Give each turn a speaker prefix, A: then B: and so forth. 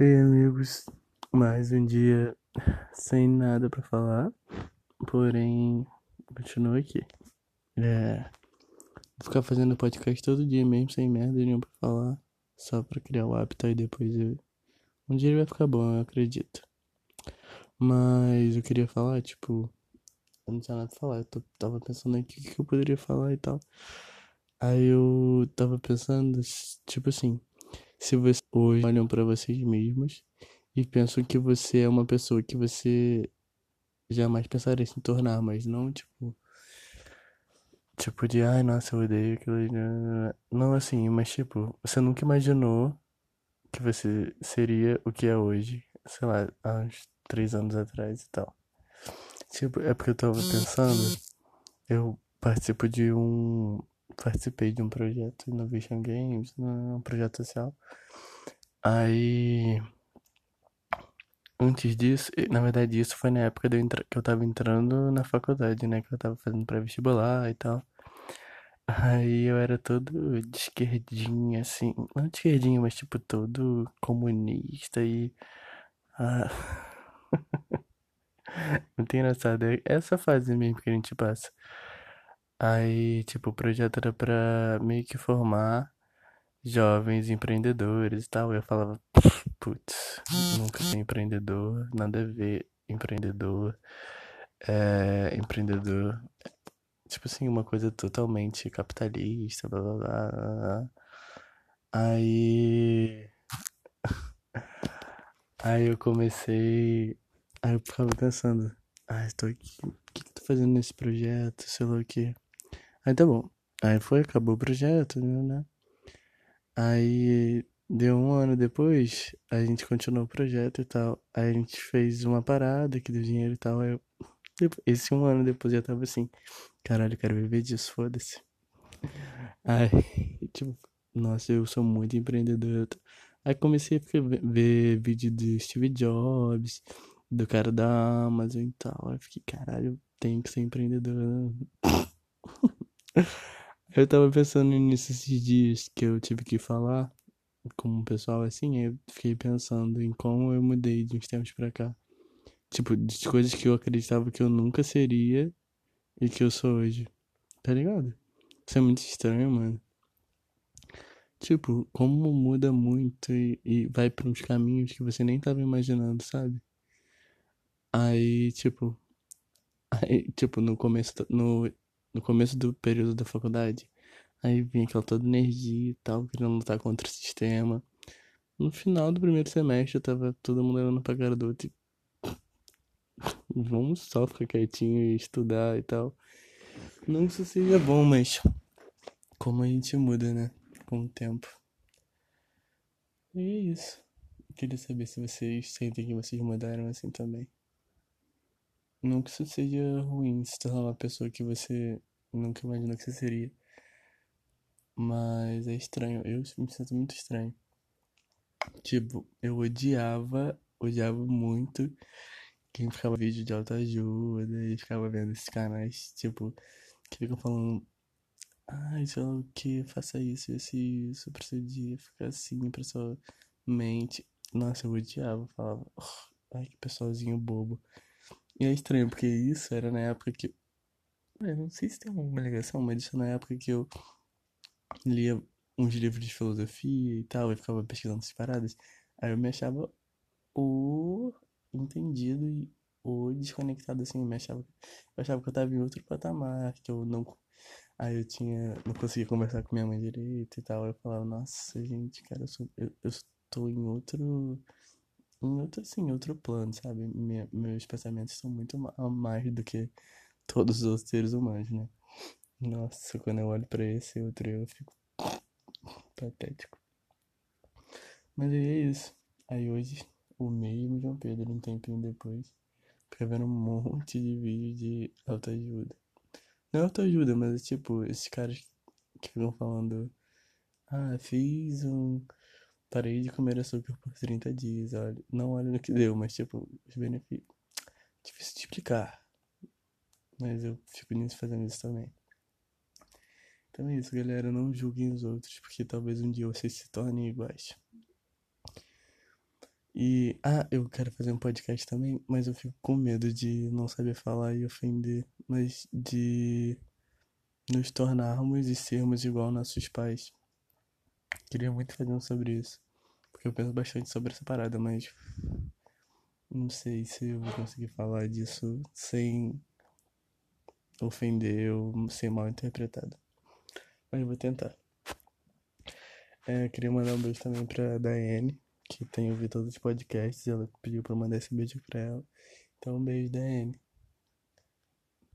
A: Ei, amigos, mais um dia sem nada pra falar, porém, continuo aqui. É, vou ficar fazendo podcast todo dia mesmo, sem merda nenhuma pra falar, só pra criar o hábito e depois eu... Um dia ele vai ficar bom, eu acredito. Mas eu queria falar, tipo, eu não tinha nada pra falar, eu tô, tava pensando aqui o que eu poderia falar e tal. Aí eu tava pensando, tipo assim, se vocês hoje olham pra vocês mesmos e pensam que você é uma pessoa que você jamais pensaria em se tornar, mas não tipo. Tipo de, ai, nossa, eu odeio aquilo. ali", Não assim, mas tipo, você nunca imaginou que você seria o que é hoje, sei lá, há uns três anos atrás e tal. Tipo, é porque eu tava pensando, eu participo de um. Participei de um projeto no Vision Games, um projeto social. Aí. Antes disso, na verdade, isso foi na época que eu tava entrando na faculdade, né? Que eu tava fazendo pré-vestibular e tal. Aí eu era todo de esquerdinha, assim. Não de esquerdinha, mas tipo, todo comunista e. Ah, muito engraçado. É essa fase mesmo que a gente passa. Aí, tipo, o projeto era pra meio que formar jovens empreendedores e tal. Eu falava, putz, nunca fui empreendedor, nada a ver empreendedor. É, empreendedor, tipo assim, uma coisa totalmente capitalista, blá blá blá. blá. Aí, aí eu comecei, aí eu ficava pensando, ah, estou aqui, o que que eu tô fazendo nesse projeto, sei lá o quê. Aí tá bom. Aí foi, acabou o projeto, né? Aí deu um ano depois, a gente continuou o projeto e tal. Aí a gente fez uma parada que deu dinheiro e tal. Aí eu, esse um ano depois já tava assim, caralho, eu quero viver disso, foda-se. Aí, tipo, nossa, eu sou muito empreendedor. Aí comecei a ver vídeo do Steve Jobs, do cara da Amazon e tal. Aí eu fiquei, caralho, eu tenho que ser empreendedor. Eu tava pensando nisso esses dias que eu tive que falar com um pessoal assim, eu fiquei pensando em como eu mudei de uns tempos pra cá. Tipo, de coisas que eu acreditava que eu nunca seria e que eu sou hoje. Tá ligado? Isso é muito estranho, mano. Tipo, como muda muito e, e vai pra uns caminhos que você nem tava imaginando, sabe? Aí, tipo, aí, tipo, no começo, no, no começo do período da faculdade, aí vinha aquela toda energia e tal, querendo lutar contra o sistema. No final do primeiro semestre, eu tava todo mundo olhando pra cara do outro e vamos só ficar quietinho e estudar e tal. Não que isso seja bom, mas como a gente muda, né? Com o tempo. E é isso. Queria saber se vocês sentem que vocês mudaram assim também. Não que isso seja ruim, se tornar uma pessoa que você nunca imaginou que você seria. Mas é estranho, eu me sinto muito estranho. Tipo, eu odiava, odiava muito quem ficava vídeo de autoajuda e ficava vendo esses canais, tipo, que ficam falando, ai, sei lá o que, faça isso, isso e isso pra seu dia ficar assim pra sua mente. Nossa, eu odiava, falava, "Oh, ai, que pessoalzinho bobo. E é estranho, porque isso era na época que. Eu não sei se tem alguma ligação, mas isso é na época que eu lia uns livros de filosofia e tal, e ficava pesquisando essas paradas. Aí eu me achava o entendido e o desconectado, assim, eu me achava. Eu achava que eu tava em outro patamar, que eu não. Aí eu tinha. Não conseguia conversar com minha mãe direito e tal. Aí eu falava, nossa, gente, cara, eu, sou, eu, eu estou em outro. Em outro, assim, outro plano, sabe? Minha- meus pensamentos são muito a mais do que todos os outros seres humanos, né? Nossa, quando eu olho pra esse outro eu fico patético. Mas aí é isso. Aí hoje, o mesmo João Pedro, um tempinho depois, fica vendo um monte de vídeo de autoajuda. Não é autoajuda, mas é tipo, esses caras que ficam falando, ah, fiz um. Parei de comer açúcar por 30 dias, olha. Não olha no que deu, mas tipo, os benefícios. Difícil de explicar. Mas eu fico nisso fazendo isso também. Então é isso, galera. Não julguem os outros, porque talvez um dia vocês se tornem iguais. E, ah, eu quero fazer um podcast também, mas eu fico com medo de não saber falar e ofender, mas de nos tornarmos e sermos igual nossos pais. Queria muito fazer um sobre isso, porque eu penso bastante sobre essa parada, mas não sei se eu vou conseguir falar disso sem ofender ou ser mal interpretado. Mas vou tentar. É, queria mandar um beijo também pra Daiane, que tem ouvido todos os podcasts. Ela pediu pra eu mandar esse beijo pra ela. Então, um beijo, Daiane.